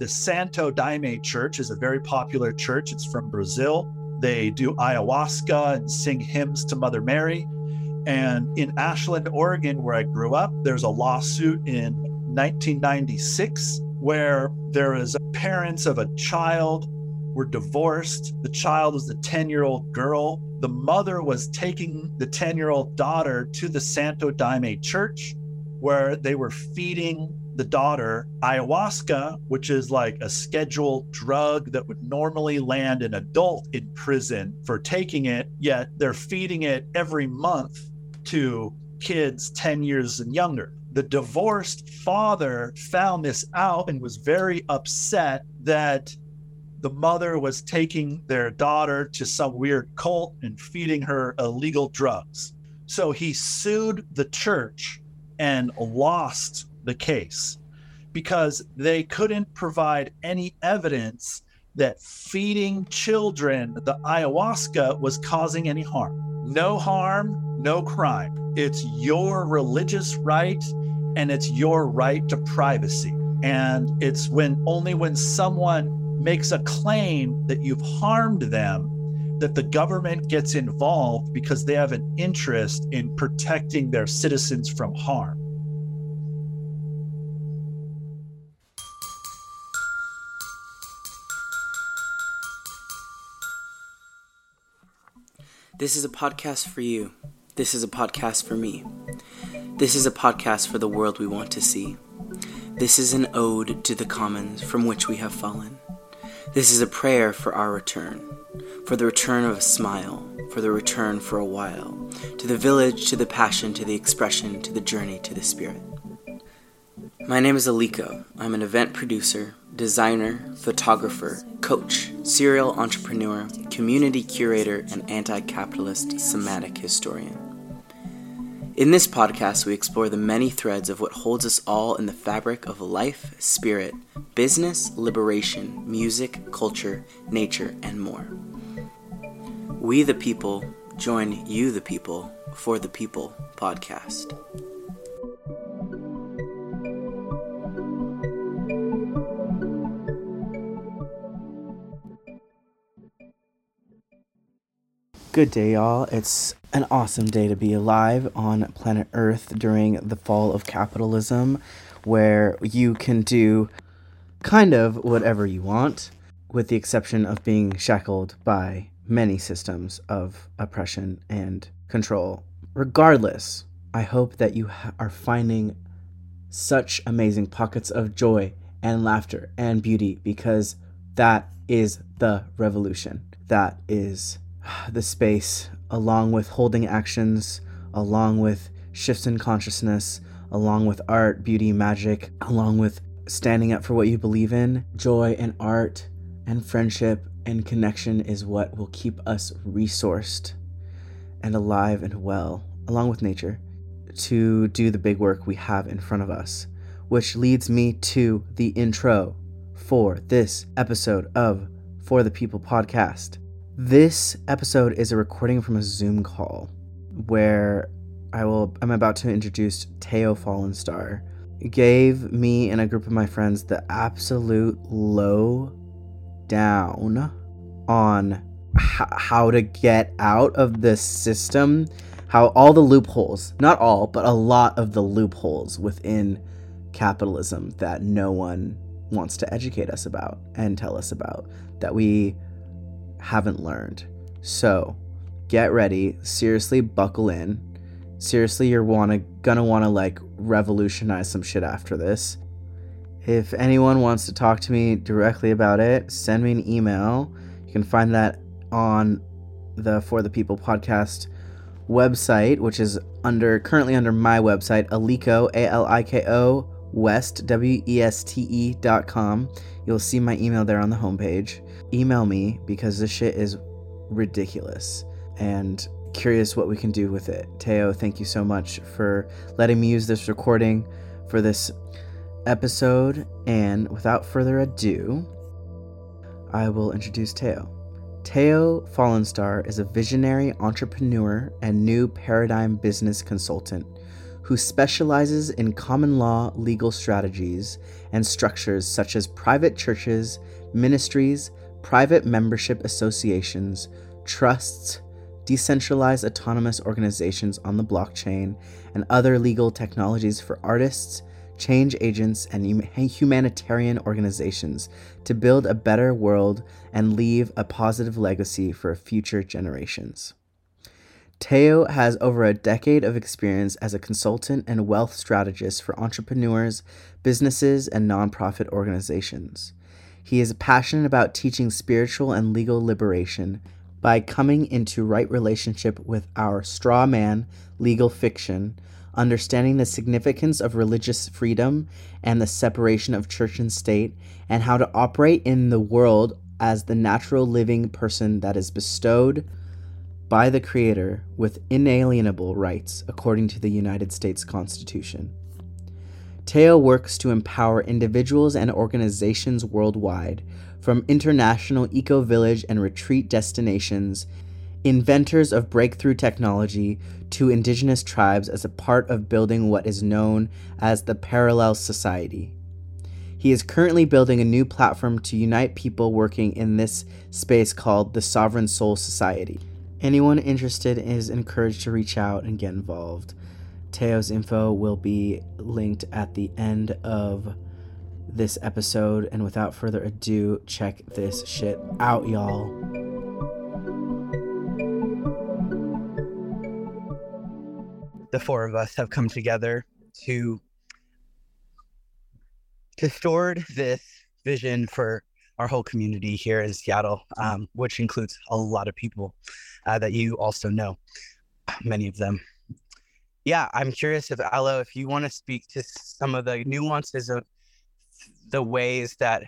The Santo Daime Church is a very popular church. It's from Brazil. They do ayahuasca and sing hymns to Mother Mary. And in Ashland, Oregon, where I grew up, there's a lawsuit in 1996 where there is parents of a child were divorced. The child was a 10 year old girl. The mother was taking the 10 year old daughter to the Santo Daime church where they were feeding the daughter ayahuasca, which is like a scheduled drug that would normally land an adult in prison for taking it, yet they're feeding it every month to kids 10 years and younger. The divorced father found this out and was very upset that the mother was taking their daughter to some weird cult and feeding her illegal drugs. So he sued the church and lost the case because they couldn't provide any evidence that feeding children the ayahuasca was causing any harm. No harm, no crime. It's your religious right and it's your right to privacy. And it's when only when someone makes a claim that you've harmed them that the government gets involved because they have an interest in protecting their citizens from harm. This is a podcast for you. This is a podcast for me. This is a podcast for the world we want to see. This is an ode to the commons from which we have fallen. This is a prayer for our return, for the return of a smile, for the return for a while, to the village, to the passion, to the expression, to the journey, to the spirit. My name is Aliko. I'm an event producer, designer, photographer, coach, serial entrepreneur, community curator, and anti capitalist somatic historian. In this podcast, we explore the many threads of what holds us all in the fabric of life, spirit, business, liberation, music, culture, nature, and more. We the People join You the People for the People podcast. Good day, y'all. It's an awesome day to be alive on planet Earth during the fall of capitalism, where you can do kind of whatever you want, with the exception of being shackled by many systems of oppression and control. Regardless, I hope that you ha- are finding such amazing pockets of joy and laughter and beauty because that is the revolution. That is the space, along with holding actions, along with shifts in consciousness, along with art, beauty, magic, along with standing up for what you believe in, joy and art and friendship and connection is what will keep us resourced and alive and well, along with nature, to do the big work we have in front of us. Which leads me to the intro for this episode of For the People podcast. This episode is a recording from a Zoom call where I will I'm about to introduce Tao Fallenstar. Gave me and a group of my friends the absolute low down on h- how to get out of this system, how all the loopholes, not all, but a lot of the loopholes within capitalism that no one wants to educate us about and tell us about that we haven't learned. So, get ready, seriously buckle in. Seriously, you're wanna gonna wanna like revolutionize some shit after this. If anyone wants to talk to me directly about it, send me an email. You can find that on the For the People podcast website, which is under currently under my website, Aliko, A L I K O, West, W E S T E dot com. You'll see my email there on the homepage. Email me because this shit is ridiculous and curious what we can do with it. Tao, thank you so much for letting me use this recording for this episode. And without further ado, I will introduce Tao. Tao Fallenstar is a visionary entrepreneur and new paradigm business consultant who specializes in common law legal strategies and structures such as private churches, ministries, private membership associations, trusts, decentralized autonomous organizations on the blockchain, and other legal technologies for artists, change agents, and humanitarian organizations to build a better world and leave a positive legacy for future generations. Tao has over a decade of experience as a consultant and wealth strategist for entrepreneurs, businesses, and nonprofit organizations. He is passionate about teaching spiritual and legal liberation by coming into right relationship with our straw man legal fiction, understanding the significance of religious freedom and the separation of church and state, and how to operate in the world as the natural living person that is bestowed by the Creator with inalienable rights according to the United States Constitution. Tao works to empower individuals and organizations worldwide, from international eco village and retreat destinations, inventors of breakthrough technology, to indigenous tribes as a part of building what is known as the Parallel Society. He is currently building a new platform to unite people working in this space called the Sovereign Soul Society. Anyone interested is encouraged to reach out and get involved. Tao's info will be linked at the end of this episode. And without further ado, check this shit out, y'all. The four of us have come together to to forward this vision for our whole community here in Seattle, um, which includes a lot of people uh, that you also know, many of them. Yeah, I'm curious if Alo, if you want to speak to some of the nuances of the ways that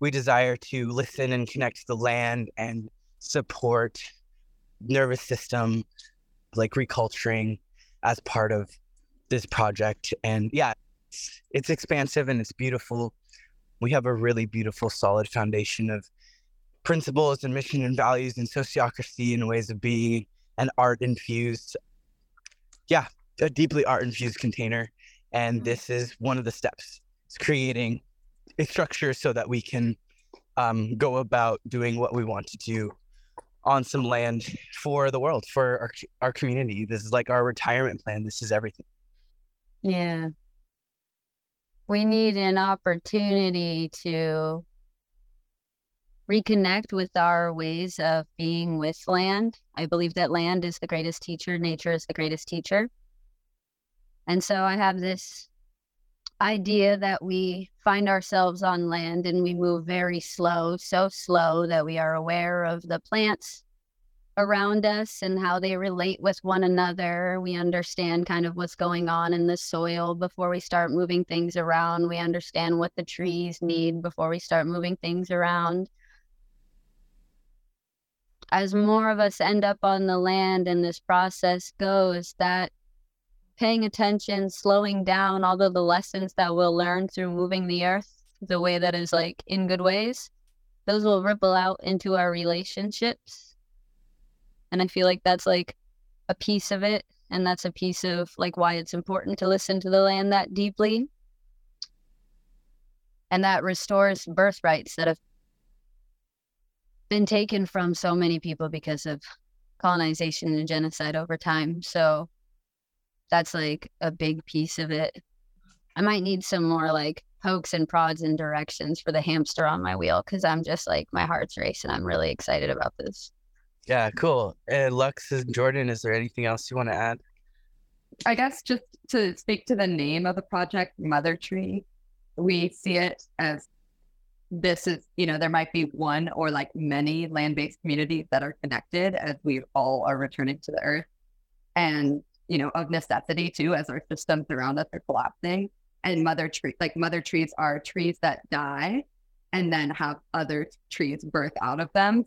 we desire to listen and connect to the land and support nervous system, like reculturing as part of this project. And yeah, it's, it's expansive and it's beautiful. We have a really beautiful, solid foundation of principles and mission and values and sociocracy and ways of being and art infused. Yeah, a deeply art infused container. And mm-hmm. this is one of the steps. It's creating a structure so that we can um, go about doing what we want to do on some land for the world, for our, our community. This is like our retirement plan. This is everything. Yeah. We need an opportunity to reconnect with our ways of being with land. I believe that land is the greatest teacher, nature is the greatest teacher. And so I have this idea that we find ourselves on land and we move very slow, so slow that we are aware of the plants around us and how they relate with one another. We understand kind of what's going on in the soil before we start moving things around. We understand what the trees need before we start moving things around as more of us end up on the land and this process goes, that paying attention, slowing down all of the lessons that we'll learn through moving the earth the way that is like in good ways, those will ripple out into our relationships. And I feel like that's like a piece of it. And that's a piece of like why it's important to listen to the land that deeply. And that restores birthrights that have been taken from so many people because of colonization and genocide over time. So that's like a big piece of it. I might need some more like pokes and prods and directions for the hamster on my wheel because I'm just like my heart's racing. I'm really excited about this. Yeah, cool. Uh, Lux and Jordan, is there anything else you want to add? I guess just to speak to the name of the project, Mother Tree, we see it as this is, you know, there might be one or like many land based communities that are connected as we all are returning to the earth. And, you know, of necessity too, as our systems around us are collapsing. And mother tree, like mother trees are trees that die and then have other trees birth out of them.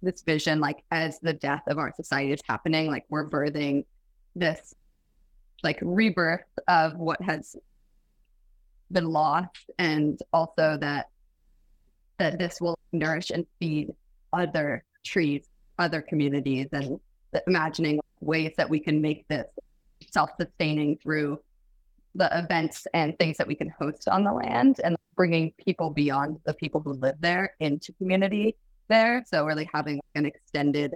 This vision, like as the death of our society is happening, like we're birthing this like rebirth of what has been lost and also that that this will nourish and feed other trees other communities and imagining ways that we can make this self-sustaining through the events and things that we can host on the land and bringing people beyond the people who live there into community there. So really having an extended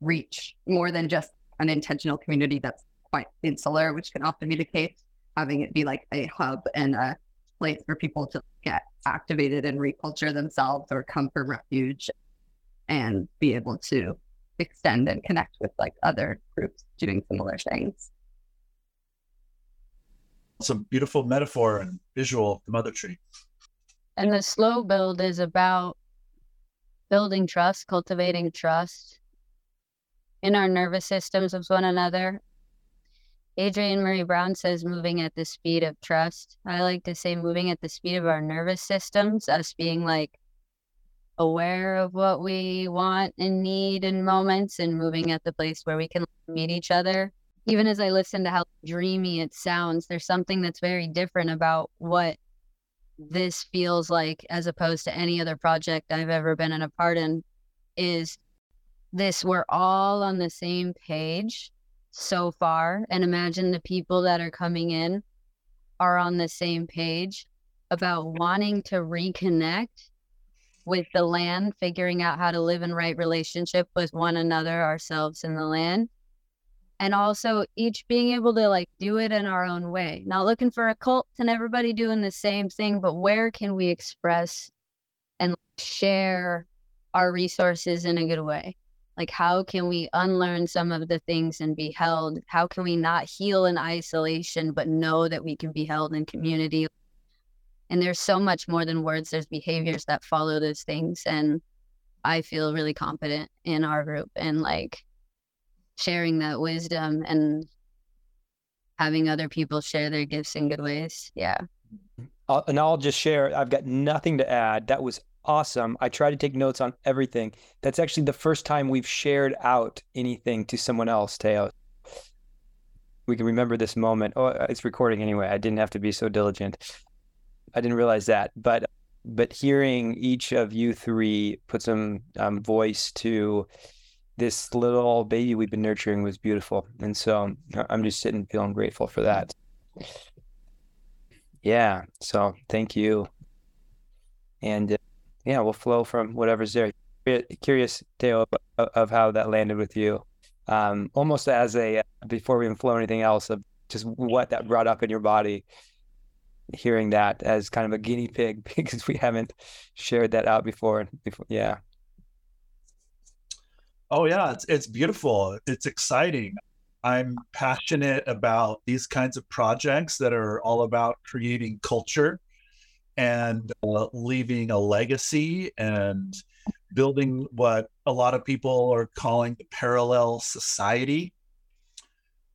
reach more than just an intentional community that's quite insular, which can often be the case, having it be like a hub and a place for people to get activated and reculture themselves or come for refuge and be able to extend and connect with like other groups doing similar things. It's a beautiful metaphor and visual the mother tree. And the slow build is about building trust, cultivating trust in our nervous systems of one another. Adrienne Maree Brown says moving at the speed of trust. I like to say moving at the speed of our nervous systems, us being like aware of what we want and need in moments and moving at the place where we can meet each other. Even as I listen to how dreamy it sounds, there's something that's very different about what this feels like as opposed to any other project I've ever been in a part in is this we're all on the same page so far and imagine the people that are coming in are on the same page about wanting to reconnect with the land, figuring out how to live in right relationship with one another, ourselves, and the land. And also each being able to like do it in our own way, not looking for a cult and everybody doing the same thing, but where can we express and share our resources in a good way? Like, how can we unlearn some of the things and be held? How can we not heal in isolation, but know that we can be held in community? And there's so much more than words, there's behaviors that follow those things. And I feel really confident in our group and like sharing that wisdom and having other people share their gifts in good ways. Yeah. I'll, and I'll just share, I've got nothing to add. That was awesome. I try to take notes on everything. That's actually the first time we've shared out anything to someone else, Tao. We can remember this moment. Oh, it's recording anyway. I didn't have to be so diligent. I didn't realize that, but but hearing each of you three put some um, voice to this little baby we've been nurturing was beautiful, and so I'm just sitting feeling grateful for that. Yeah. So thank you, and uh, yeah, we'll flow from whatever's there. Curious, Tao, of, of how that landed with you. Um, almost as a before we even flow anything else of just what that brought up in your body hearing that as kind of a guinea pig because we haven't shared that out before. Before, yeah. Oh yeah, it's it's beautiful. It's exciting. I'm passionate about these kinds of projects that are all about creating culture and uh, leaving a legacy and building what a lot of people are calling the parallel society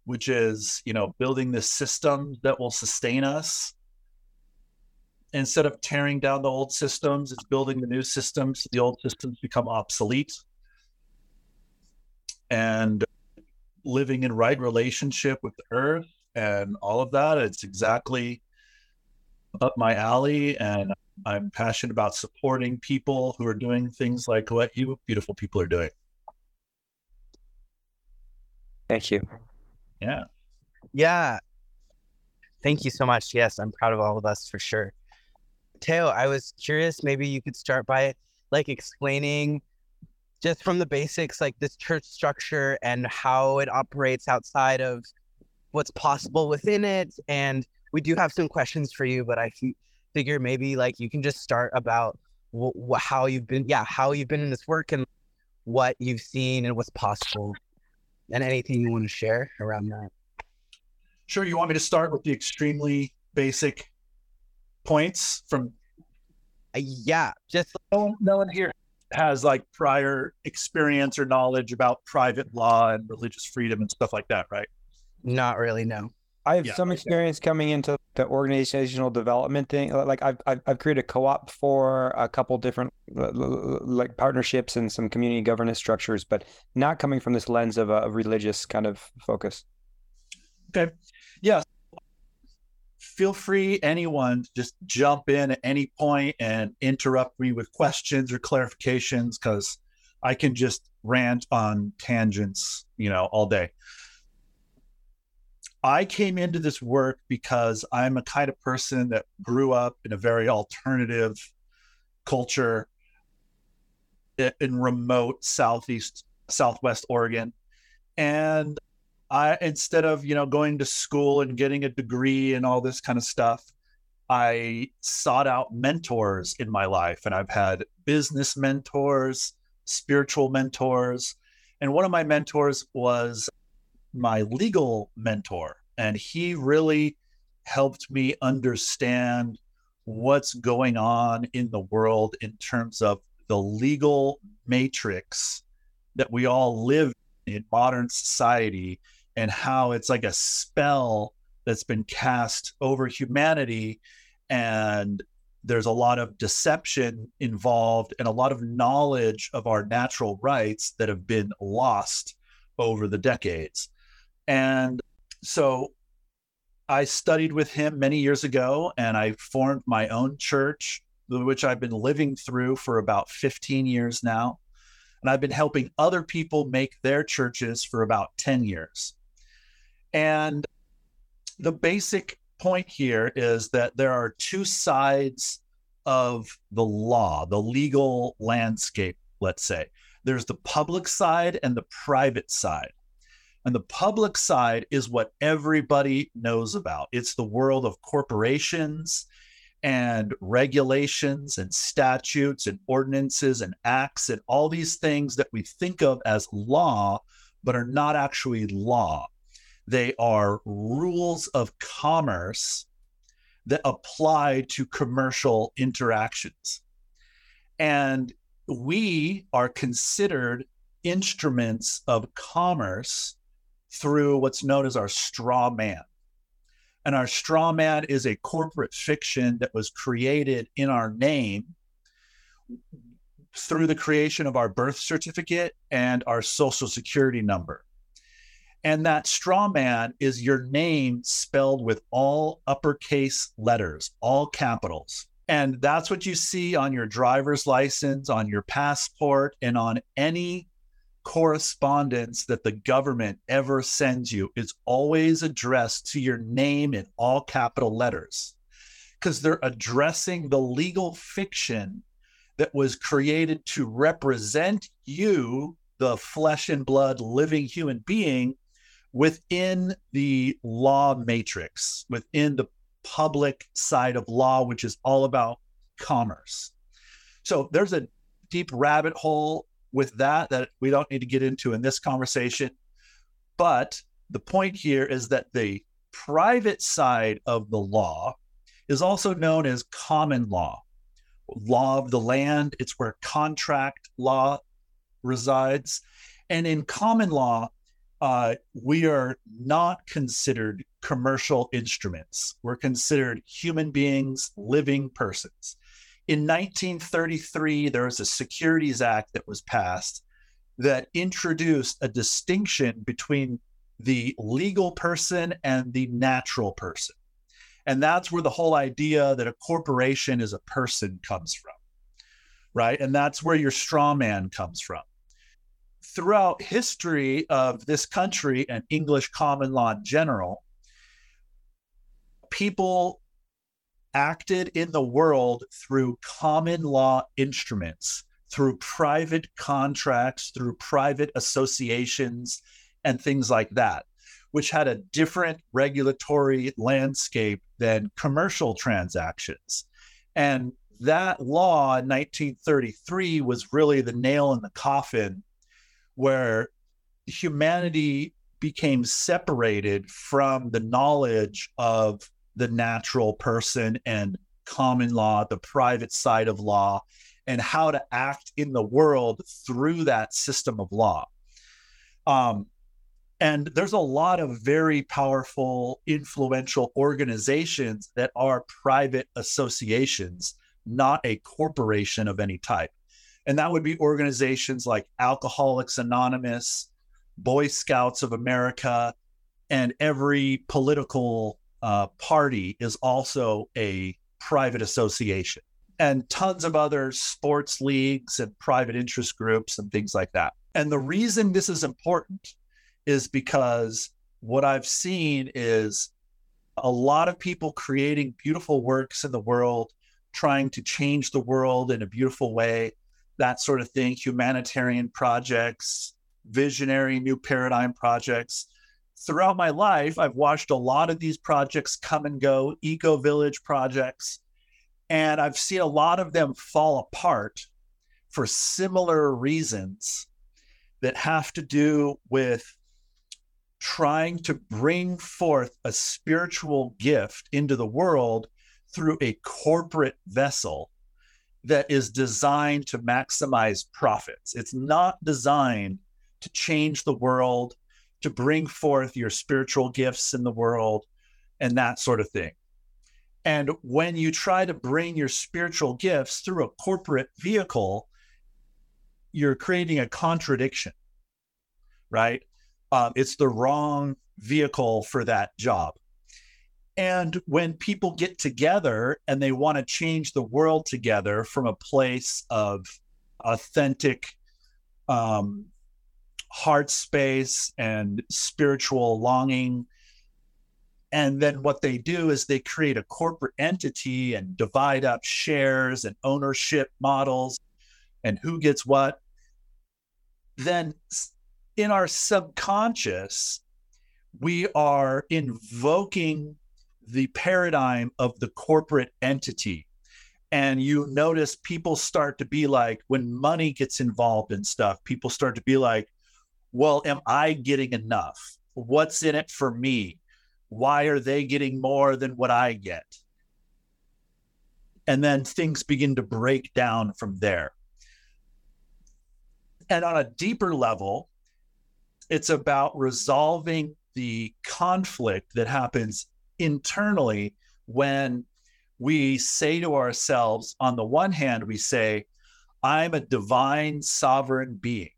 which is you know building this system that will sustain us instead of tearing down the old systems, it's building the new systems. The old systems become obsolete. And living in right relationship with the earth and all of that, it's exactly up my alley. And I'm passionate about supporting people who are doing things like what you beautiful people are doing. Thank you. Yeah. Yeah. Thank you so much. Yes, I'm proud of all of us for sure. Tao, I was curious. Maybe you could start by like explaining just from the basics, like this church structure and how it operates outside of what's possible within it. And we do have some questions for you, but I figure maybe like you can just start about how you've been, yeah, how you've been in this work and what you've seen and what's possible, and anything you want to share around that. Sure. You want me to start with the extremely basic points from uh, yeah just no one, no one here has like prior experience or knowledge about private law and religious freedom and stuff like that right not really no I have Yeah, some okay. experience coming into the organizational development thing. Like I've I've, I've created a co-op for a couple different l- l- like partnerships and some community governance structures, but not coming from this lens of a, a religious kind of focus. okay yeah feel free anyone just jump in at any point and interrupt me with questions or clarifications because i can just rant on tangents you know all day I came into this work because I'm a kind of person that grew up in a very alternative culture in remote southeast southwest Oregon. And I instead of, you know, going to school and getting a degree and all this kind of stuff, I sought out mentors in my life and I've had business mentors, spiritual mentors, and one of my mentors was my legal mentor and he really helped me understand what's going on in the world in terms of the legal matrix that we all live in modern society and how it's like a spell that's been cast over humanity and there's a lot of deception involved and a lot of knowledge of our natural rights that have been lost over the decades and so I studied with him many years ago and I formed my own church which I've been living through for about 15 years now. And I've been helping other people make their churches for about 10 years. And the basic point here is that there are two sides of the law, the legal landscape, let's say. There's the public side and the private side. And the public side is what everybody knows about. It's the world of corporations and regulations and statutes and ordinances and acts and all these things that we think of as law, but are not actually law. They are rules of commerce that apply to commercial interactions. And we are considered instruments of commerce through what's known as our straw man. And our straw man is a corporate fiction that was created in our name through the creation of our birth certificate and our social security number. And that straw man is your name spelled with all uppercase letters, all capitals. And that's what you see on your driver's license, on your passport, and on any correspondence that the government ever sends you is always addressed to your name in all capital letters because they're addressing the legal fiction that was created to represent you, the flesh and blood living human being, within the law matrix, within the public side of law, which is all about commerce. So there's a deep rabbit hole with that that we don't need to get into in this conversation. But the point here is that the private side of the law is also known as common law, law of the land. It's where contract law resides. And in common law, uh, we are not considered commercial instruments. We're considered human beings, living persons. In 1933, there was a Securities Act that was passed that introduced a distinction between the legal person and the natural person. And that's where the whole idea that a corporation is a person comes from, right? And that's where your straw man comes from. Throughout history of this country and English common law in general, people acted in the world through common law instruments, through private contracts, through private associations, and things like that, which had a different regulatory landscape than commercial transactions. And that law in 1933 was really the nail in the coffin where humanity became separated from the knowledge of the natural person and common law, the private side of law, and how to act in the world through that system of law. Um, and there's a lot of very powerful, influential organizations that are private associations, not a corporation of any type. And that would be organizations like Alcoholics Anonymous, Boy Scouts of America, and every political uh, party is also a private association, and tons of other sports leagues and private interest groups and things like that. And the reason this is important is because what I've seen is a lot of people creating beautiful works in the world, trying to change the world in a beautiful way, that sort of thing, humanitarian projects, visionary new paradigm projects. Throughout my life, I've watched a lot of these projects come and go, eco village projects, and I've seen a lot of them fall apart for similar reasons that have to do with trying to bring forth a spiritual gift into the world through a corporate vessel that is designed to maximize profits. It's not designed to change the world, to bring forth your spiritual gifts in the world, and that sort of thing. And when you try to bring your spiritual gifts through a corporate vehicle, you're creating a contradiction, right? um, it's the wrong vehicle for that job. And when people get together and they want to change the world together from a place of authentic um, heart space and spiritual longing, and then what they do is they create a corporate entity and divide up shares and ownership models and who gets what, then in our subconscious, we are invoking the paradigm of the corporate entity. And you notice people start to be like, when money gets involved in stuff, people start to be like, well, am I getting enough? What's in it for me? Why are they getting more than what I get? And then things begin to break down from there. And on a deeper level, it's about resolving the conflict that happens internally when we say to ourselves, on the one hand, we say, I'm a divine sovereign being.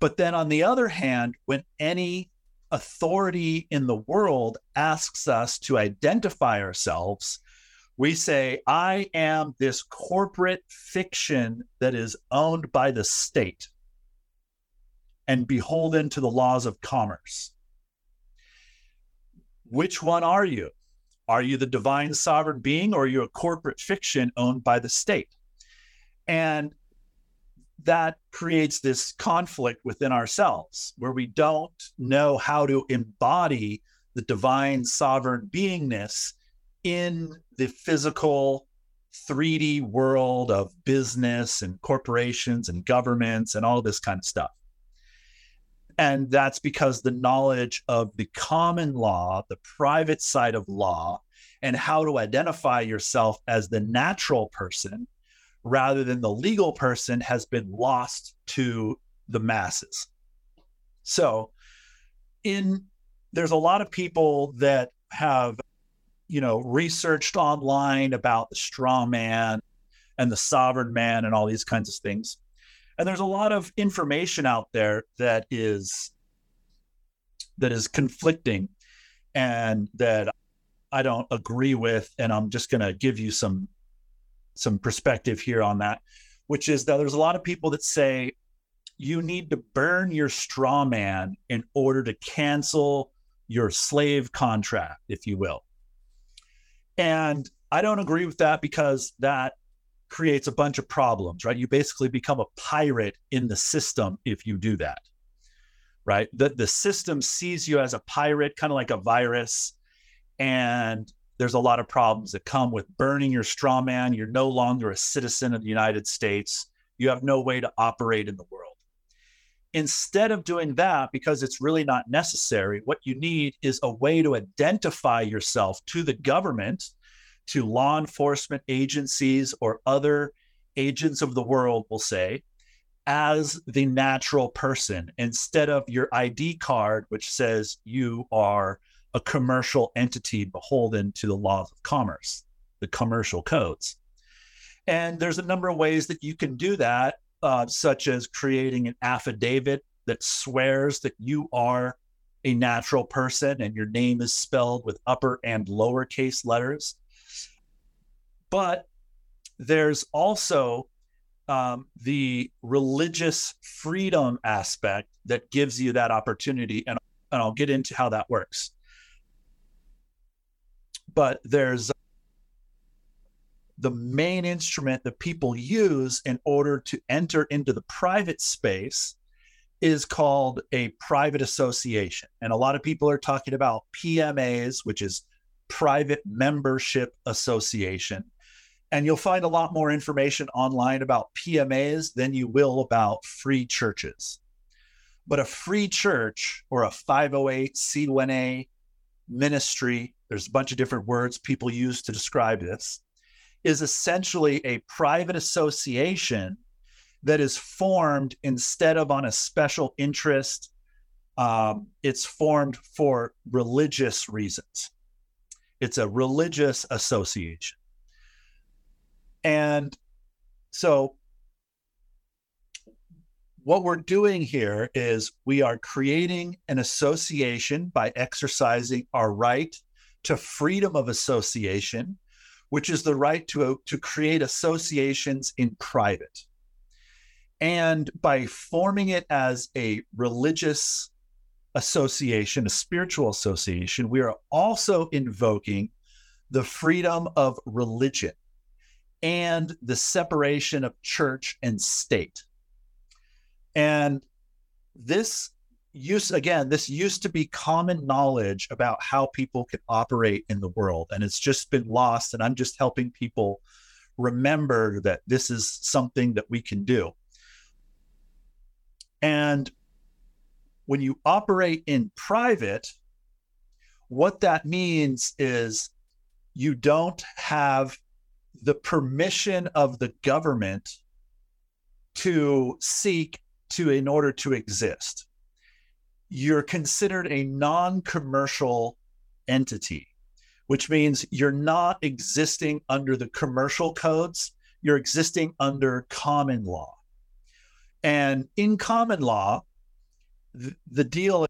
But then on the other hand, when any authority in the world asks us to identify ourselves, we say, I am this corporate fiction that is owned by the state and beholden to the laws of commerce. Which one are you? Are you the divine sovereign being or are you a corporate fiction owned by the state? And that creates this conflict within ourselves where we don't know how to embody the divine sovereign beingness in the physical 3D world of business and corporations and governments and all this kind of stuff. And that's because the knowledge of the common law, the private side of law, and how to identify yourself as the natural person rather than the legal person has been lost to the masses. So, in there's a lot of people that have, you know, researched online about the straw man and the sovereign man and all these kinds of things. And there's a lot of information out there that is that is conflicting and that I don't agree with. And I'm just going to give you some some perspective here on that, which is that there's a lot of people that say you need to burn your straw man in order to cancel your slave contract, if you will. And I don't agree with that because that creates a bunch of problems, right? You basically become a pirate in the system if you do that, right? The, the system sees you as a pirate, kind of like a virus. And there's a lot of problems that come with burning your straw man. You're no longer a citizen of the United States. You have no way to operate in the world. Instead of doing that, because it's really not necessary, what you need is a way to identify yourself to the government to law enforcement agencies or other agents of the world will say as the natural person instead of your ID card, which says you are a commercial entity beholden to the laws of commerce, the commercial codes. And there's a number of ways that you can do that, uh, such as creating an affidavit that swears that you are a natural person and your name is spelled with upper and lowercase letters. But there's also um, the religious freedom aspect that gives you that opportunity. And and I'll get into how that works. But there's the main instrument that people use in order to enter into the private space is called a private association. And a lot of people are talking about PMAs, which is private membership association. And you'll find a lot more information online about PMAs than you will about free churches. But a free church or a 508c1a ministry, there's a bunch of different words people use to describe this, is essentially a private association that is formed instead of on a special interest. Um, it's formed for religious reasons. It's a religious association. And so, what we're doing here is we are creating an association by exercising our right to freedom of association, which is the right to, to create associations in private. And by forming it as a religious association, a spiritual association, we are also invoking the freedom of religion and the separation of church and state. And this use again, this used to be common knowledge about how people could operate in the world, and it's just been lost. And I'm just helping people remember that this is something that we can do. And when you operate in private, what that means is you don't have the permission of the government to seek to in order to exist. You're considered a non-commercial entity, which means you're not existing under the commercial codes, you're existing under common law. And in common law, th- the deal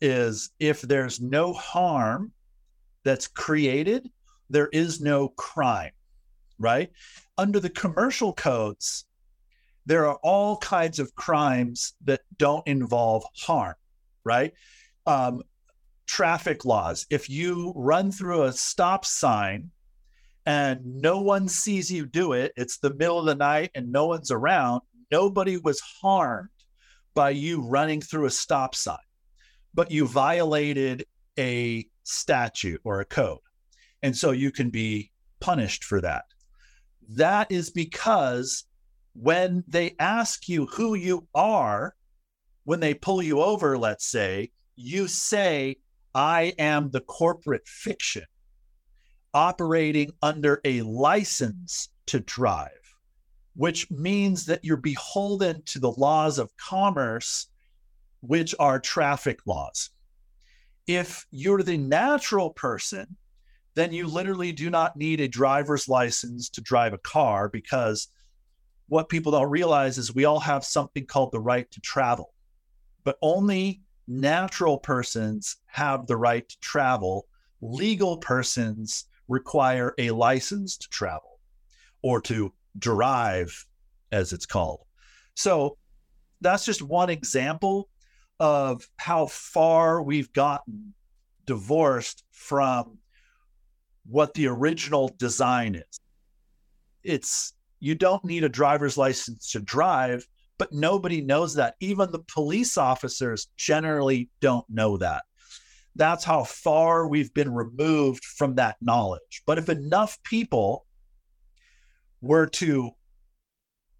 is if there's no harm that's created, there is no crime, right? Under the commercial codes, there are all kinds of crimes that don't involve harm, right? Um, traffic laws. If you run through a stop sign and no one sees you do it, it's the middle of the night and no one's around, nobody was harmed by you running through a stop sign, but you violated a statute or a code. And so you can be punished for that. That is because when they ask you who you are, when they pull you over, let's say, you say, I am the corporate fiction operating under a license to drive, which means that you're beholden to the laws of commerce, which are traffic laws. If you're the natural person, then you literally do not need a driver's license to drive a car because what people don't realize is we all have something called the right to travel, but only natural persons have the right to travel. Legal persons require a license to travel or to drive, as it's called. So that's just one example of how far we've gotten divorced from what the original design is. It's you don't need a driver's license to drive, but nobody knows that. Even the police officers generally don't know that. That's how far we've been removed from that knowledge. But if enough people were to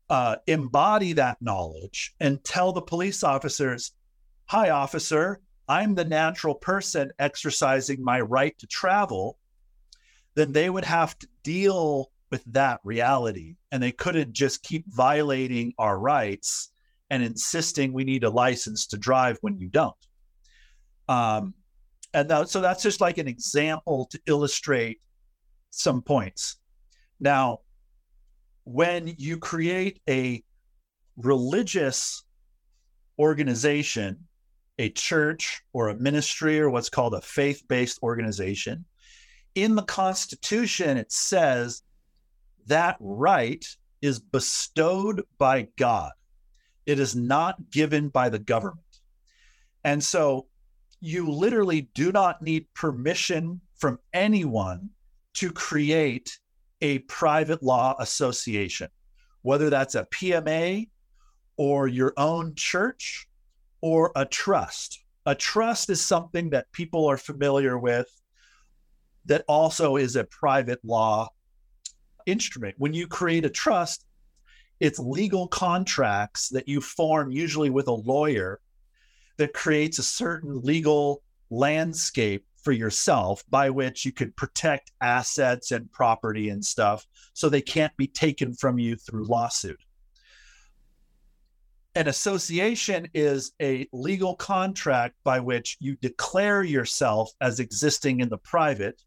uh, embody that knowledge and tell the police officers, Hi, officer, I'm the natural person exercising my right to travel, then they would have to deal with that reality. And they couldn't just keep violating our rights and insisting we need a license to drive when you don't. Um, and that, so that's just like an example to illustrate some points. Now, when you create a religious organization, a church or a ministry or what's called a faith based organization, in the Constitution, it says that right is bestowed by God. It is not given by the government. And so you literally do not need permission from anyone to create a private law association, whether that's a PMA or your own church or a trust. A trust is something that people are familiar with that also is a private law instrument. When you create a trust, it's legal contracts that you form usually with a lawyer that creates a certain legal landscape for yourself by which you could protect assets and property and stuff so they can't be taken from you through lawsuit. An association is a legal contract by which you declare yourself as existing in the private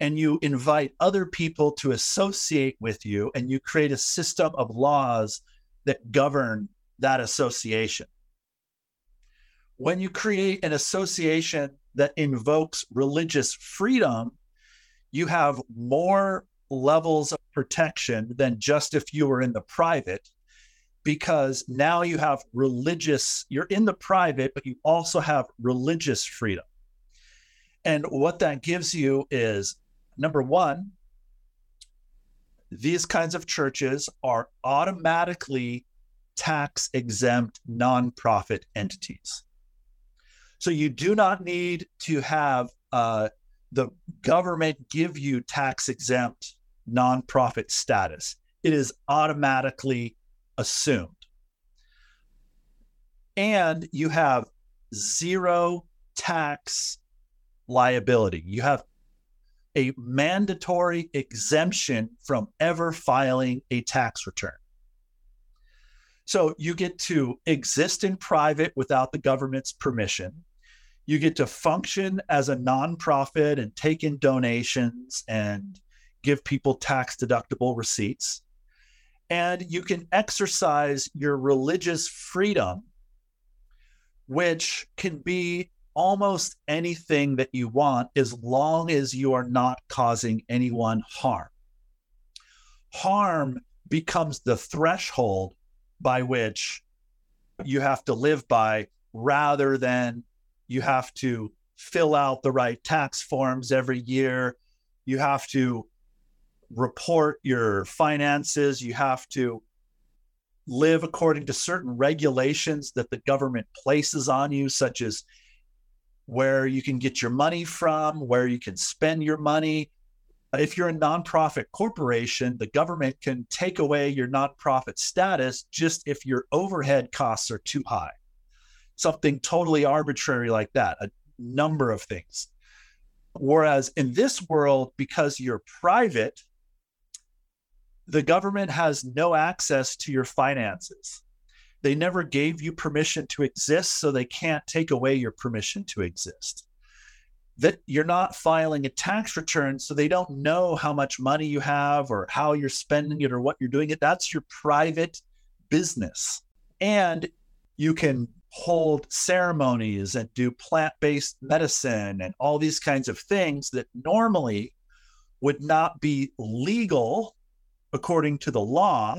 and you invite other people to associate with you and you create a system of laws that govern that association. When you create an association that invokes religious freedom, you have more levels of protection than just if you were in the private because now you have religious you're in the private but you also have religious freedom and what that gives you is number one, these kinds of churches are automatically tax exempt nonprofit entities. So you do not need to have uh, the government give you tax exempt nonprofit status, it is automatically assumed. And you have zero tax liability. You have a mandatory exemption from ever filing a tax return. So you get to exist in private without the government's permission. You get to function as a nonprofit and take in donations and give people tax deductible receipts. And you can exercise your religious freedom, which can be almost anything that you want as long as you are not causing anyone harm. Harm becomes the threshold by which you have to live by rather than you have to fill out the right tax forms every year. You have to report your finances. You have to live according to certain regulations that the government places on you, such as where you can get your money from, where you can spend your money. If you're a nonprofit corporation, the government can take away your nonprofit status just if your overhead costs are too high. Something totally arbitrary like that, a number of things. Whereas in this world, because you're private, the government has no access to your finances. They never gave you permission to exist, so they can't take away your permission to exist. That you're not filing a tax return, so they don't know how much money you have or how you're spending it or what you're doing it. That's your private business. And you can hold ceremonies and do plant based medicine and all these kinds of things that normally would not be legal according to the law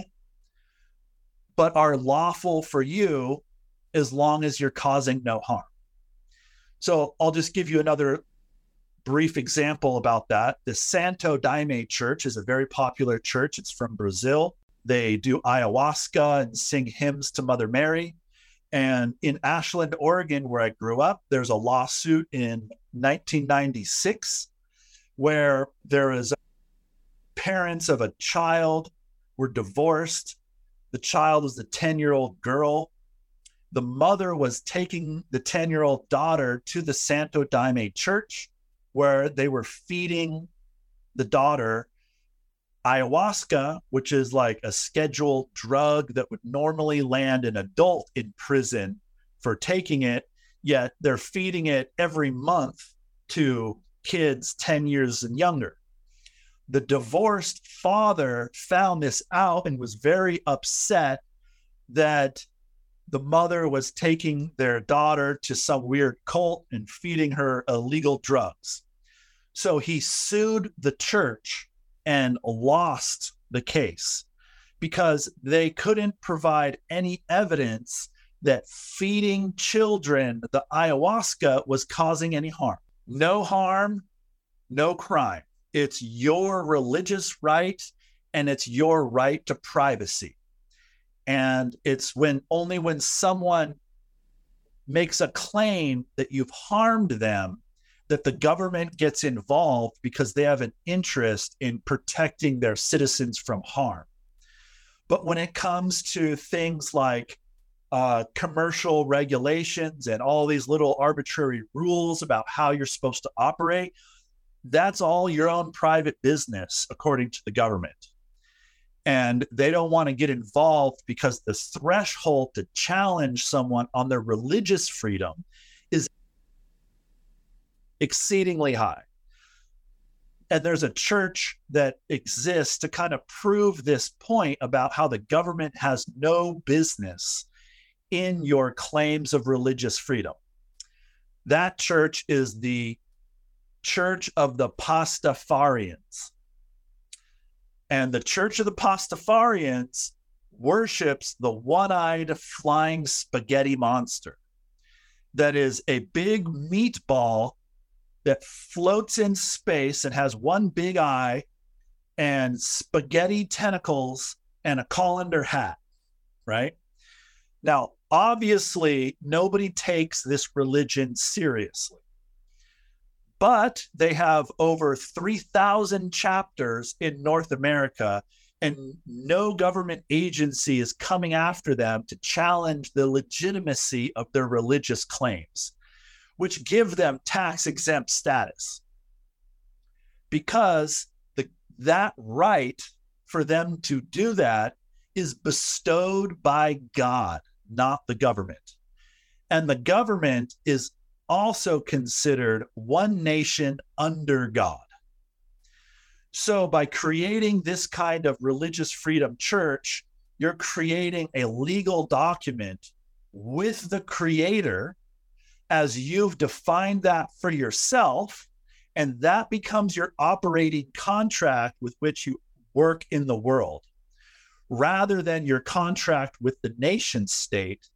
but are lawful for you as long as you're causing no harm. So I'll just give you another brief example about that. The Santo Daime Church is a very popular church. It's from Brazil. They do ayahuasca and sing hymns to Mother Mary. And in Ashland, Oregon, where I grew up, there's a lawsuit in 1996 where there is parents of a child were divorced the child was a 10 year old girl. The mother was taking the 10 year old daughter to the Santo Daime church where they were feeding the daughter ayahuasca, which is like a scheduled drug that would normally land an adult in prison for taking it, yet they're feeding it every month to kids 10 years and younger the divorced father found this out and was very upset that the mother was taking their daughter to some weird cult and feeding her illegal drugs. So he sued the church and lost the case because they couldn't provide any evidence that feeding children the ayahuasca was causing any harm. No harm, no crime. It's your religious right and it's your right to privacy. And it's when only when someone makes a claim that you've harmed them that the government gets involved because they have an interest in protecting their citizens from harm. But when it comes to things like uh, commercial regulations and all these little arbitrary rules about how you're supposed to operate, that's all your own private business, according to the government. And they don't want to get involved because the threshold to challenge someone on their religious freedom is exceedingly high. And there's a church that exists to kind of prove this point about how the government has no business in your claims of religious freedom. That church is the Church of the Pastafarians. And the Church of the Pastafarians worships the one eyed flying spaghetti monster that is a big meatball that floats in space and has one big eye and spaghetti tentacles and a colander hat, right? Now, obviously, nobody takes this religion seriously. But they have over 3,000 chapters in North America, and no government agency is coming after them to challenge the legitimacy of their religious claims which give them tax exempt status because the, that right for them to do that is bestowed by God, not the government. And the government is also considered one nation under God. So, by creating this kind of religious freedom church, you're creating a legal document with the creator as you've defined that for yourself. And that becomes your operating contract with which you work in the world, rather than your contract with the nation state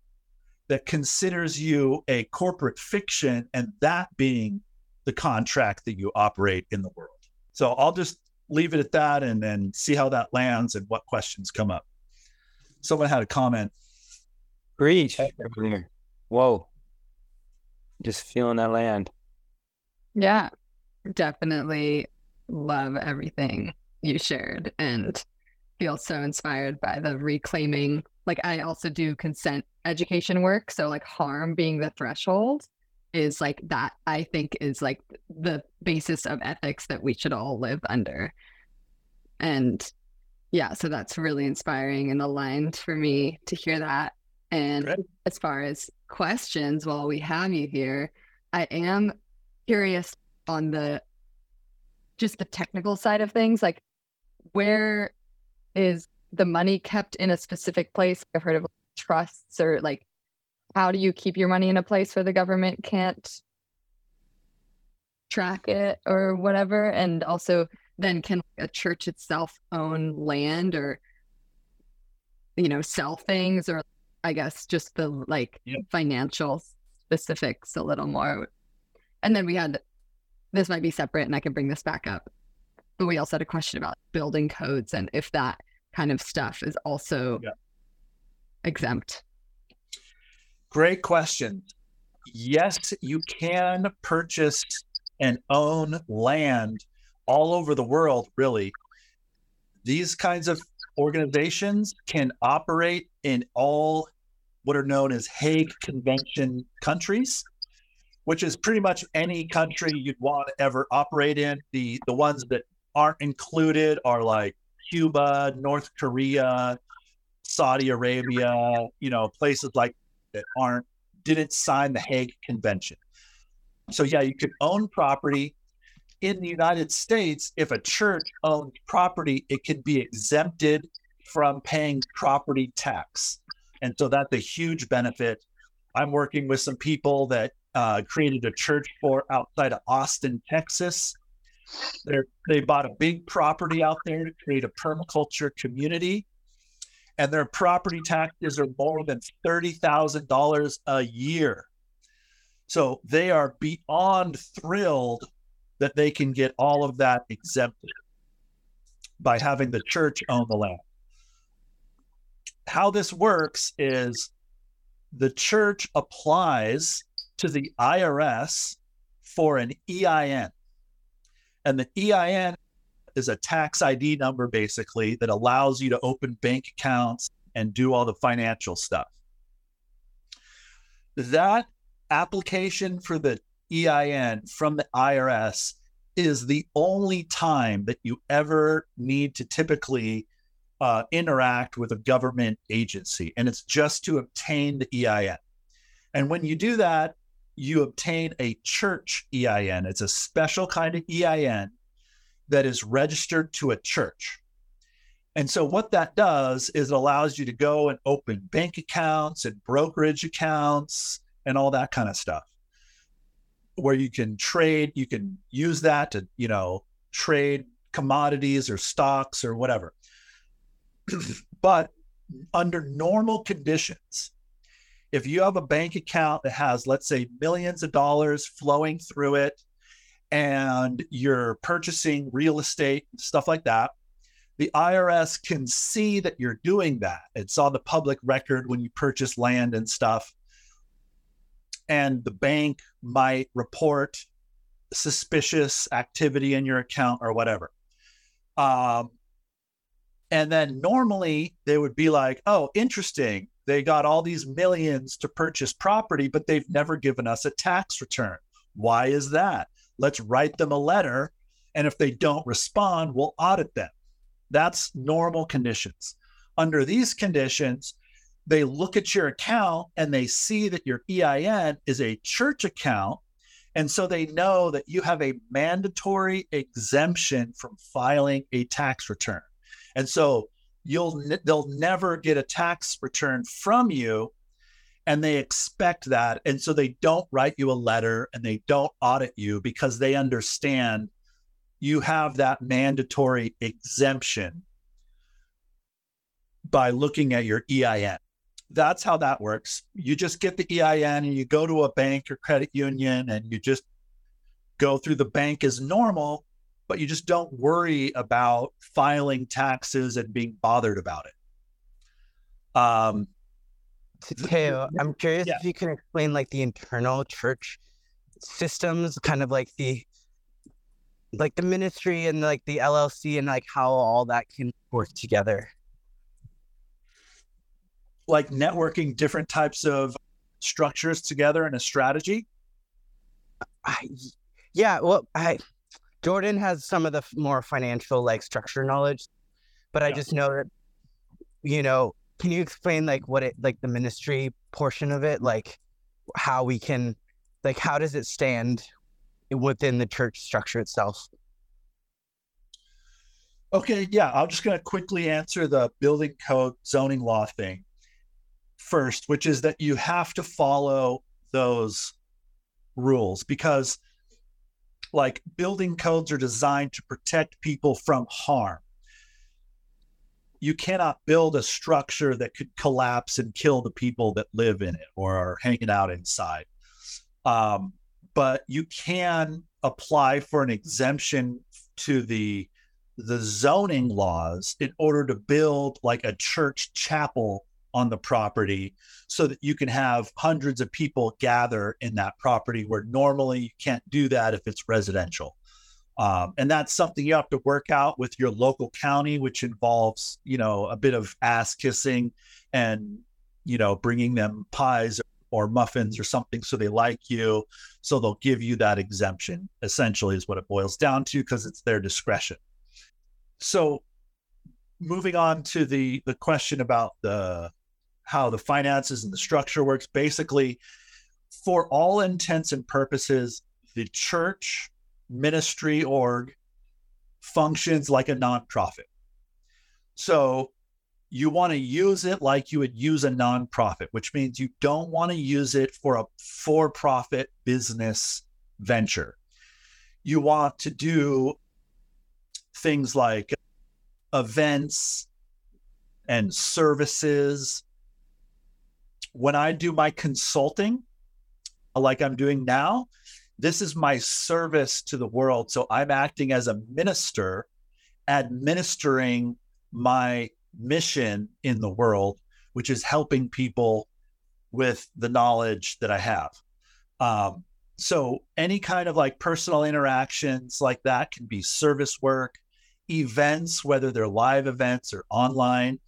that considers you a corporate fiction and that being the contract that you operate in the world. So I'll just leave it at that and then see how that lands and what questions come up. Someone had a comment. Preach. Whoa just feeling that land. Yeah, definitely love everything you shared and feel so inspired by the reclaiming. Like, I also do consent education work. So, like, harm being the threshold is like that, I think, is like the basis of ethics that we should all live under. And yeah, so that's really inspiring and aligned for me to hear that. And Great. as far as questions while we have you here, I am curious on the just the technical side of things. Like, where is the money kept in a specific place? I've heard of trusts or like, how do you keep your money in a place where the government can't track it or whatever? And also, then can a church itself own land or you know sell things or I guess just the like yep. financial specifics a little more. And then we had this might be separate and I can bring this back up. But we also had a question about building codes and if that kind of stuff is also yep. Exempt. Great question. Yes, you can purchase and own land all over the world, really. These kinds of organizations can operate in all what are known as Hague Convention countries, which is pretty much any country you'd want to ever operate in. The the ones that aren't included are like Cuba, North Korea, Saudi Arabia, you know, places like that aren't didn't sign the Hague Convention. So yeah, you could own property in the United States. If a church owned property, it could be exempted from paying property tax. And so that's a huge benefit. I'm working with some people that uh, created a church for outside of Austin, Texas. They're, they bought a big property out there to create a permaculture community. And their property taxes are more than $30,000 a year. So they are beyond thrilled that they can get all of that exempted by having the church own the land. How this works is the church applies to the IRS for an EIN. And the EIN is a tax ID number basically that allows you to open bank accounts and do all the financial stuff. That application for the EIN from the IRS is the only time that you ever need to typically uh, interact with a government agency, and it's just to obtain the EIN. And when you do that, you obtain a church EIN. It's a special kind of EIN that is registered to a church. And so, what that does is it allows you to go and open bank accounts and brokerage accounts and all that kind of stuff where you can trade, you can use that to, you know, trade commodities or stocks or whatever. but under normal conditions, if you have a bank account that has, let's say, millions of dollars flowing through it, and you're purchasing real estate, stuff like that, the IRS can see that you're doing that. It's on the public record when you purchase land and stuff and the bank might report suspicious activity in your account or whatever. Um, and then normally they would be like, oh, interesting. They got all these millions to purchase property, but they've never given us a tax return. Why is that? Let's write them a letter. And if they don't respond, we'll audit them. That's normal conditions. Under these conditions, they look at your account and they see that your EIN is a church account. And so they know that you have a mandatory exemption from filing a tax return. And so you'll they'll never get a tax return from you and they expect that and so they don't write you a letter and they don't audit you because they understand you have that mandatory exemption by looking at your EIN that's how that works. You just get the EIN and you go to a bank or credit union and you just go through the bank as normal, but you just don't worry about filing taxes and being bothered about it. Um, Tao, I'm curious yeah. if you can explain like the internal church systems, kind of like the like the ministry and like the LLC and like how all that can work together like networking different types of structures together in a strategy? I, yeah, well, I Jordan has some of the more financial like structure knowledge, but I just know that you know. Can you explain like what it like the ministry portion of it, like how we can, like how does it stand within the church structure itself? Okay, yeah, I'm just going to quickly answer the building code zoning law thing first, which is that you have to follow those rules because like building codes are designed to protect people from harm. You cannot build a structure that could collapse and kill the people that live in it or are hanging out inside. Um, but you can apply for an exemption to the the zoning laws in order to build like a church chapel on the property so that you can have hundreds of people gather in that property where normally you can't do that if it's residential. Um, and that's something you have to work out with your local county, which involves, you know, a bit of ass kissing and, you know, bringing them pies or muffins or something so they like you. So they'll give you that exemption, essentially, is what it boils down to because it's their discretion. So moving on to the the question about the how the finances and the structure works. Basically, for all intents and purposes, the church ministry org functions like a nonprofit. So you want to use it like you would use a nonprofit, which means you don't want to use it for a for profit business venture. You want to do things like events and services. When I do my consulting, like I'm doing now, this is my service to the world. So I'm acting as a minister, administering my mission in the world, which is helping people with the knowledge that I have. Um, so any kind of like personal interactions like that can be service work, events, whether they're live events or online,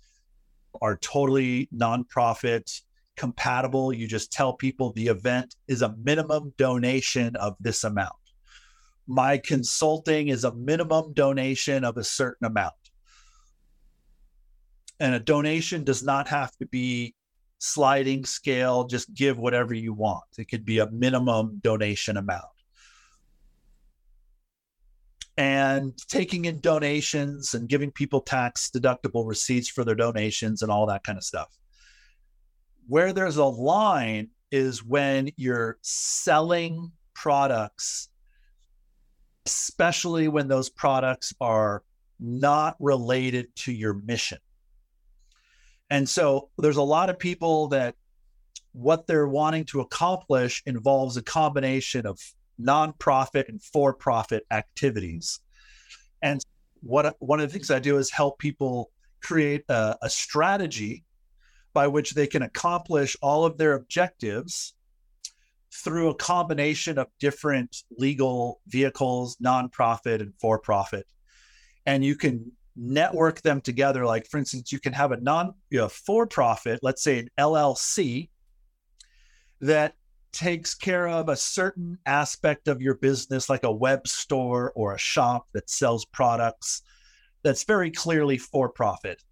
are totally nonprofit compatible. You just tell people the event is a minimum donation of this amount. My consulting is a minimum donation of a certain amount. And a donation does not have to be sliding scale, just give whatever you want. It could be a minimum donation amount. And taking in donations and giving people tax deductible receipts for their donations and all that kind of stuff. Where there's a line is when you're selling products, especially when those products are not related to your mission. And so there's a lot of people that what they're wanting to accomplish involves a combination of nonprofit and for-profit activities. And what one of the things I do is help people create a, a strategy by which they can accomplish all of their objectives through a combination of different legal vehicles, nonprofit and for-profit. And you can network them together. Like, for instance, you can have a non you know, for profit, let's say an LLC, that takes care of a certain aspect of your business, like a web store or a shop that sells products that's very clearly for profit.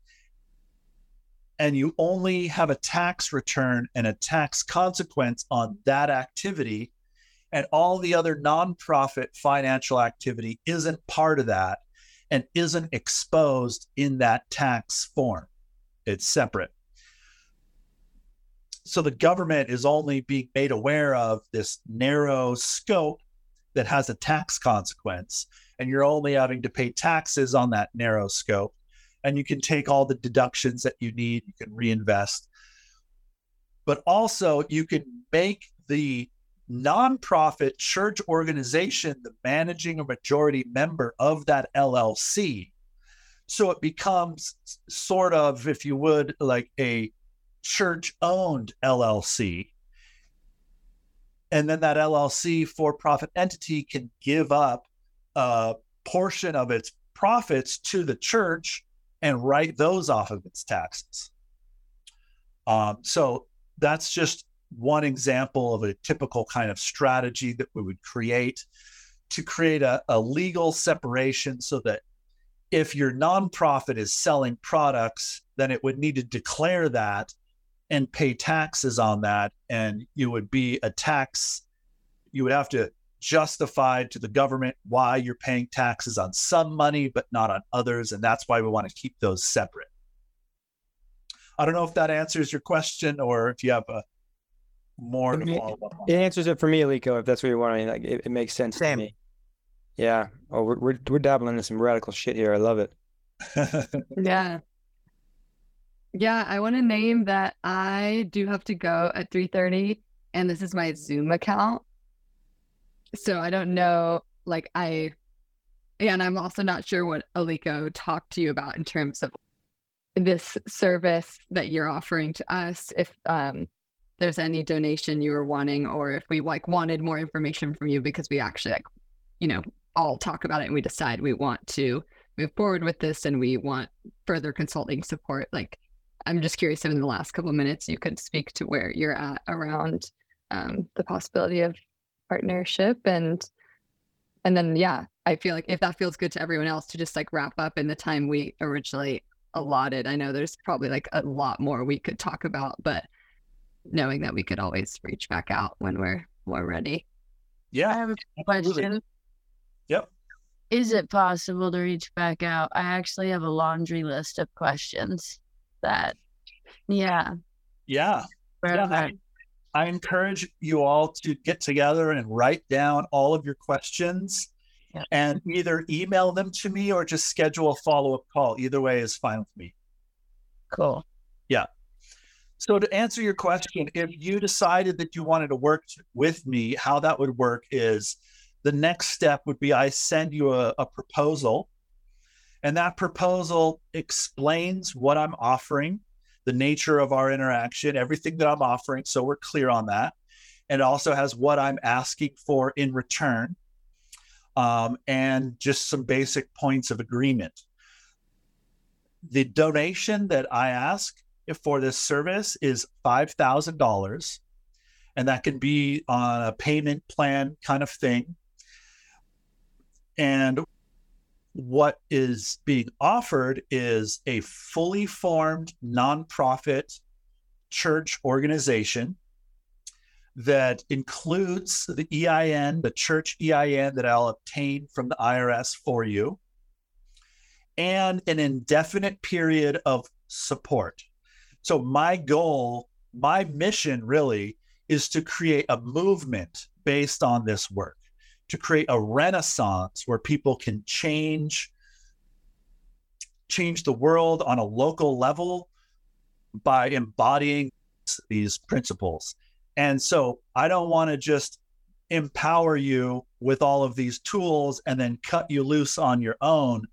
And you only have a tax return and a tax consequence on that activity. And all the other nonprofit financial activity isn't part of that and isn't exposed in that tax form. It's separate. So the government is only being made aware of this narrow scope that has a tax consequence, and you're only having to pay taxes on that narrow scope. And you can take all the deductions that you need, you can reinvest. But also, you can make the nonprofit church organization the managing or majority member of that LLC. So it becomes sort of, if you would, like a church owned LLC. And then that LLC for profit entity can give up a portion of its profits to the church and write those off of its taxes. Um, so that's just one example of a typical kind of strategy that we would create to create a, a legal separation so that if your nonprofit is selling products, then it would need to declare that and pay taxes on that. And you would be a tax, you would have to justify to the government why you're paying taxes on some money, but not on others. And that's why we want to keep those separate. I don't know if that answers your question or if you have a more to follow up on. It answers it for me, Aliko, if that's what you're wanting. Like, it, it makes sense Same. to me. Yeah. Oh, we're, we're we're dabbling in some radical shit here. I love it. Yeah. Yeah, I want to name that I do have to go at 3:30 and this is my Zoom account. So I don't know like I and I'm also not sure what Aliko talked to you about in terms of this service that you're offering to us if um there's any donation you were wanting or if we like wanted more information from you because we actually like you know all talk about it and we decide we want to move forward with this and we want further consulting support. Like i'm just curious if in the last couple of minutes you could speak to where you're at around um, the possibility of partnership and and then yeah i feel like if that feels good to everyone else to just like wrap up in the time we originally allotted i know there's probably like a lot more we could talk about but knowing that we could always reach back out when we're we're ready. I yeah. have a absolutely. question. Yep. Is it possible to reach back out? I actually have a laundry list of questions that, yeah. Yeah. Yeah, that- I, encourage you all to get together and write down all of your questions Yeah. and either email them to me or just schedule a follow up call. Either way is fine with me. Cool. Yeah. So to answer your question, if you decided that you wanted to work with me, how that would work is the next step would be I send you a, a proposal, and that proposal explains what I'm offering, the nature of our interaction, everything that I'm offering. So we're clear on that. And also has what I'm asking for in return, um, and just some basic points of agreement. The donation that I ask for this service is $5,000. And that can be on a payment plan kind of thing. And what is being offered is a fully formed nonprofit church organization that includes the EIN, the church EIN that I'll obtain from the IRS for you, and an indefinite period of support. So, my goal, my mission really is to create a movement based on this work, to create a renaissance where people can change change the world on a local level by embodying these principles. And so I don't want to just empower you with all of these tools and then cut you loose on your own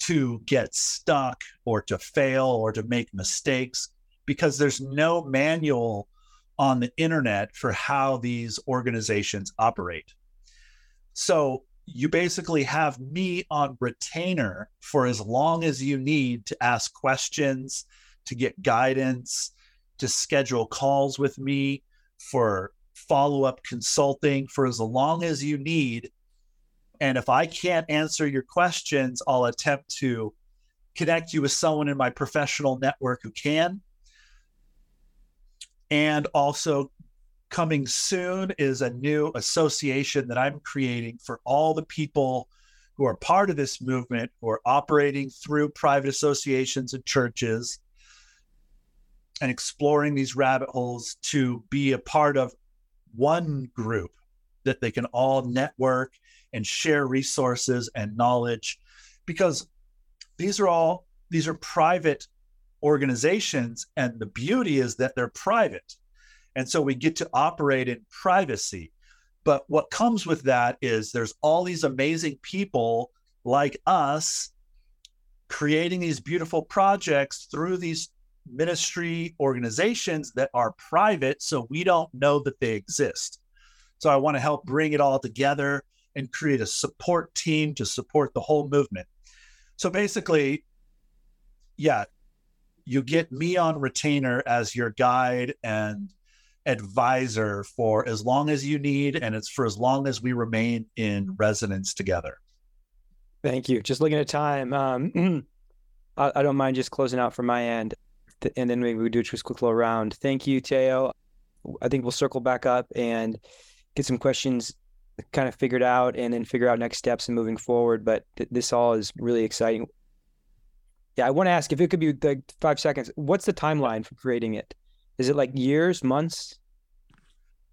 to get stuck or to fail or to make mistakes because there's no manual on the internet for how these organizations operate. So you basically have me on retainer for as long as you need to ask questions, to get guidance, to schedule calls with me for follow up consulting for as long as you need. And if I can't answer your questions, I'll attempt to connect you with someone in my professional network who can. And also, coming soon is a new association that I'm creating for all the people who are part of this movement, who are operating through private associations and churches and exploring these rabbit holes to be a part of one group that they can all network and share resources and knowledge. Because these are all these are private organizations and the beauty is that they're private and so we get to operate in privacy. But what comes with that is there's all these amazing people like us creating these beautiful projects through these ministry organizations that are private. So we don't know that they exist. So I want to help bring it all together and create a support team to support the whole movement. So basically, yeah, you get me on retainer as your guide and advisor for as long as you need, and it's for as long as we remain in residence together. Thank you. Just looking at time, um, I, I, don't mind just closing out from my end, and then maybe we do just a quick little round. Thank you, Tao. I think we'll circle back up and get some questions kind of figured out, and then figure out next steps and moving forward. But th- this all is really exciting. Yeah, I want to ask if it could be like five seconds. What's the timeline for creating it? Is it like years, months?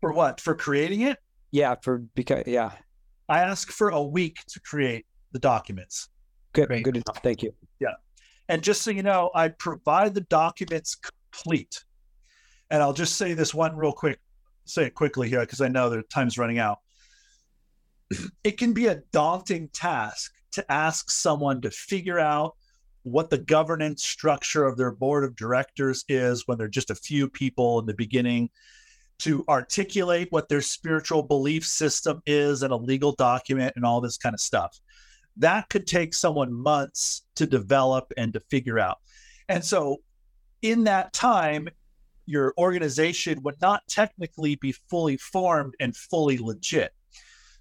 For what? For creating it? Yeah, for because yeah. I ask for a week to create the documents. Good, Great. good enough. Thank you. Yeah. And just so you know, I provide the documents complete. And I'll just say this one real quick, say it quickly here because I know the time's running out. It can be a daunting task to ask someone to figure out what the governance structure of their board of directors is when they're just a few people in the beginning, to articulate what their spiritual belief system is in a legal document and all this kind of stuff. That could take someone months to develop and to figure out. And so, in that time, your organization would not technically be fully formed and fully legit.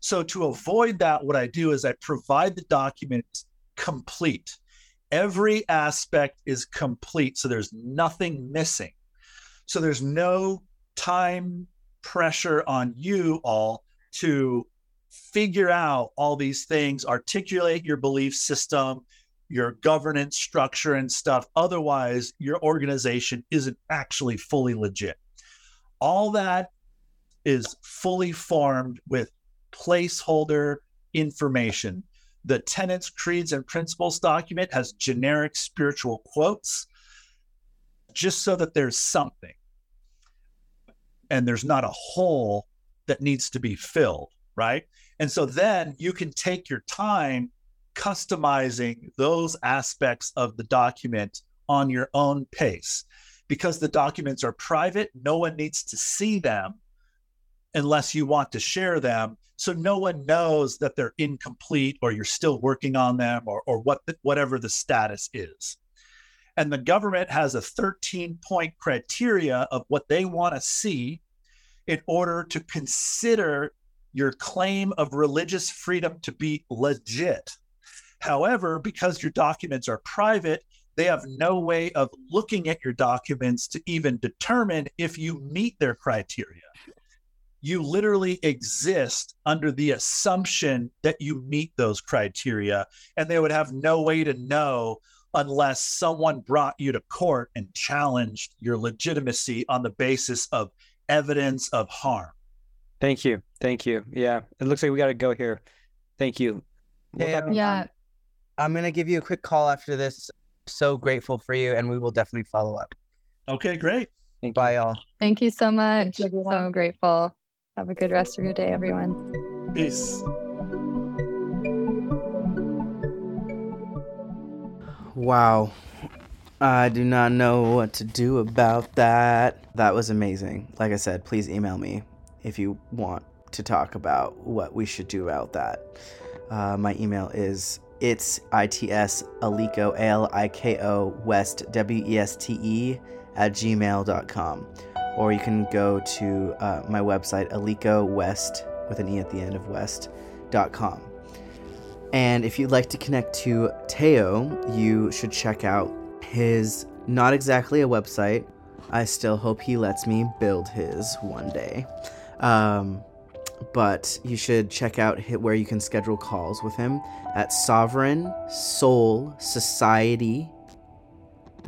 So, to avoid that, what I do is I provide the documents complete every aspect is complete. So there's nothing missing. So there's no time pressure on you all to figure out all these things, articulate your belief system, your governance structure and stuff. Otherwise, your organization isn't actually fully legit. All that is fully formed with placeholder information the tenets, creeds, and principles document has generic spiritual quotes. just so that there's something and there's not a hole that needs to be filled, right? And so then you can take your time customizing those aspects of the document on your own pace. Because the documents are private, no one needs to see them unless you want to share them. So no one knows that they're incomplete or you're still working on them or, or what the, whatever the status is. And the government has a 13 point criteria of what they want to see in order to consider your claim of religious freedom to be legit. However, because your documents are private, they have no way of looking at your documents to even determine if you meet their criteria. You literally exist under the assumption that you meet those criteria, and they would have no way to know unless someone brought you to court and challenged your legitimacy on the basis of evidence of harm. Thank you. Thank you. Yeah. It looks like we got to go here. Thank you. Hey, um, Yeah. I'm going to give you a quick call after this. So grateful for you, and we will definitely follow up. Okay, great. Thank. Bye, y'all. Thank you so much. So grateful. Have a good rest of your day, everyone. Peace. Wow. I do not know what to do about that. That was amazing. Like I said, please email me if you want to talk about what we should do about that. Uh, my email is it's its aliko a l i k o west w e s t e at gmail.com or you can go to uh, my website aliko west with an e at the end of west.com and if you'd like to connect to Tao, you should check out his not exactly a website. I still hope he lets me build his one day. Um, but you should check out where you can schedule calls with him at Sovereign Soul Society.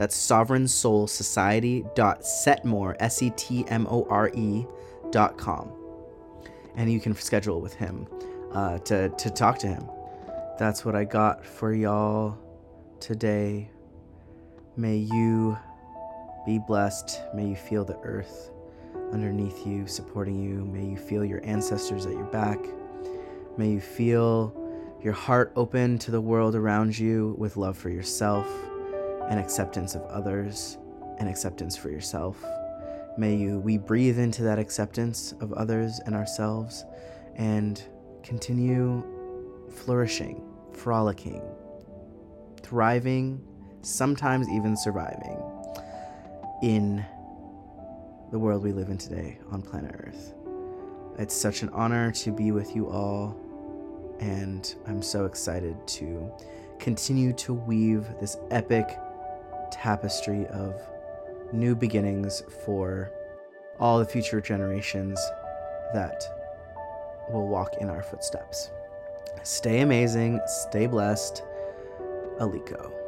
That's Sovereign Soul Society dot setmore s e t m o r e dot com, and you can schedule with him uh, to to talk to him. That's what I got for y'all today. May you be blessed. May you feel the earth underneath you, supporting you. May you feel your ancestors at your back. May you feel your heart open to the world around you with love for yourself and acceptance of others and acceptance for yourself. May you we breathe into that acceptance of others and ourselves and continue flourishing, frolicking, thriving, sometimes even surviving in the world we live in today on planet Earth. It's such an honor to be with you all, and I'm so excited to continue to weave this epic tapestry of new beginnings for all the future generations that will walk in our footsteps. Stay amazing, stay blessed. Aliko.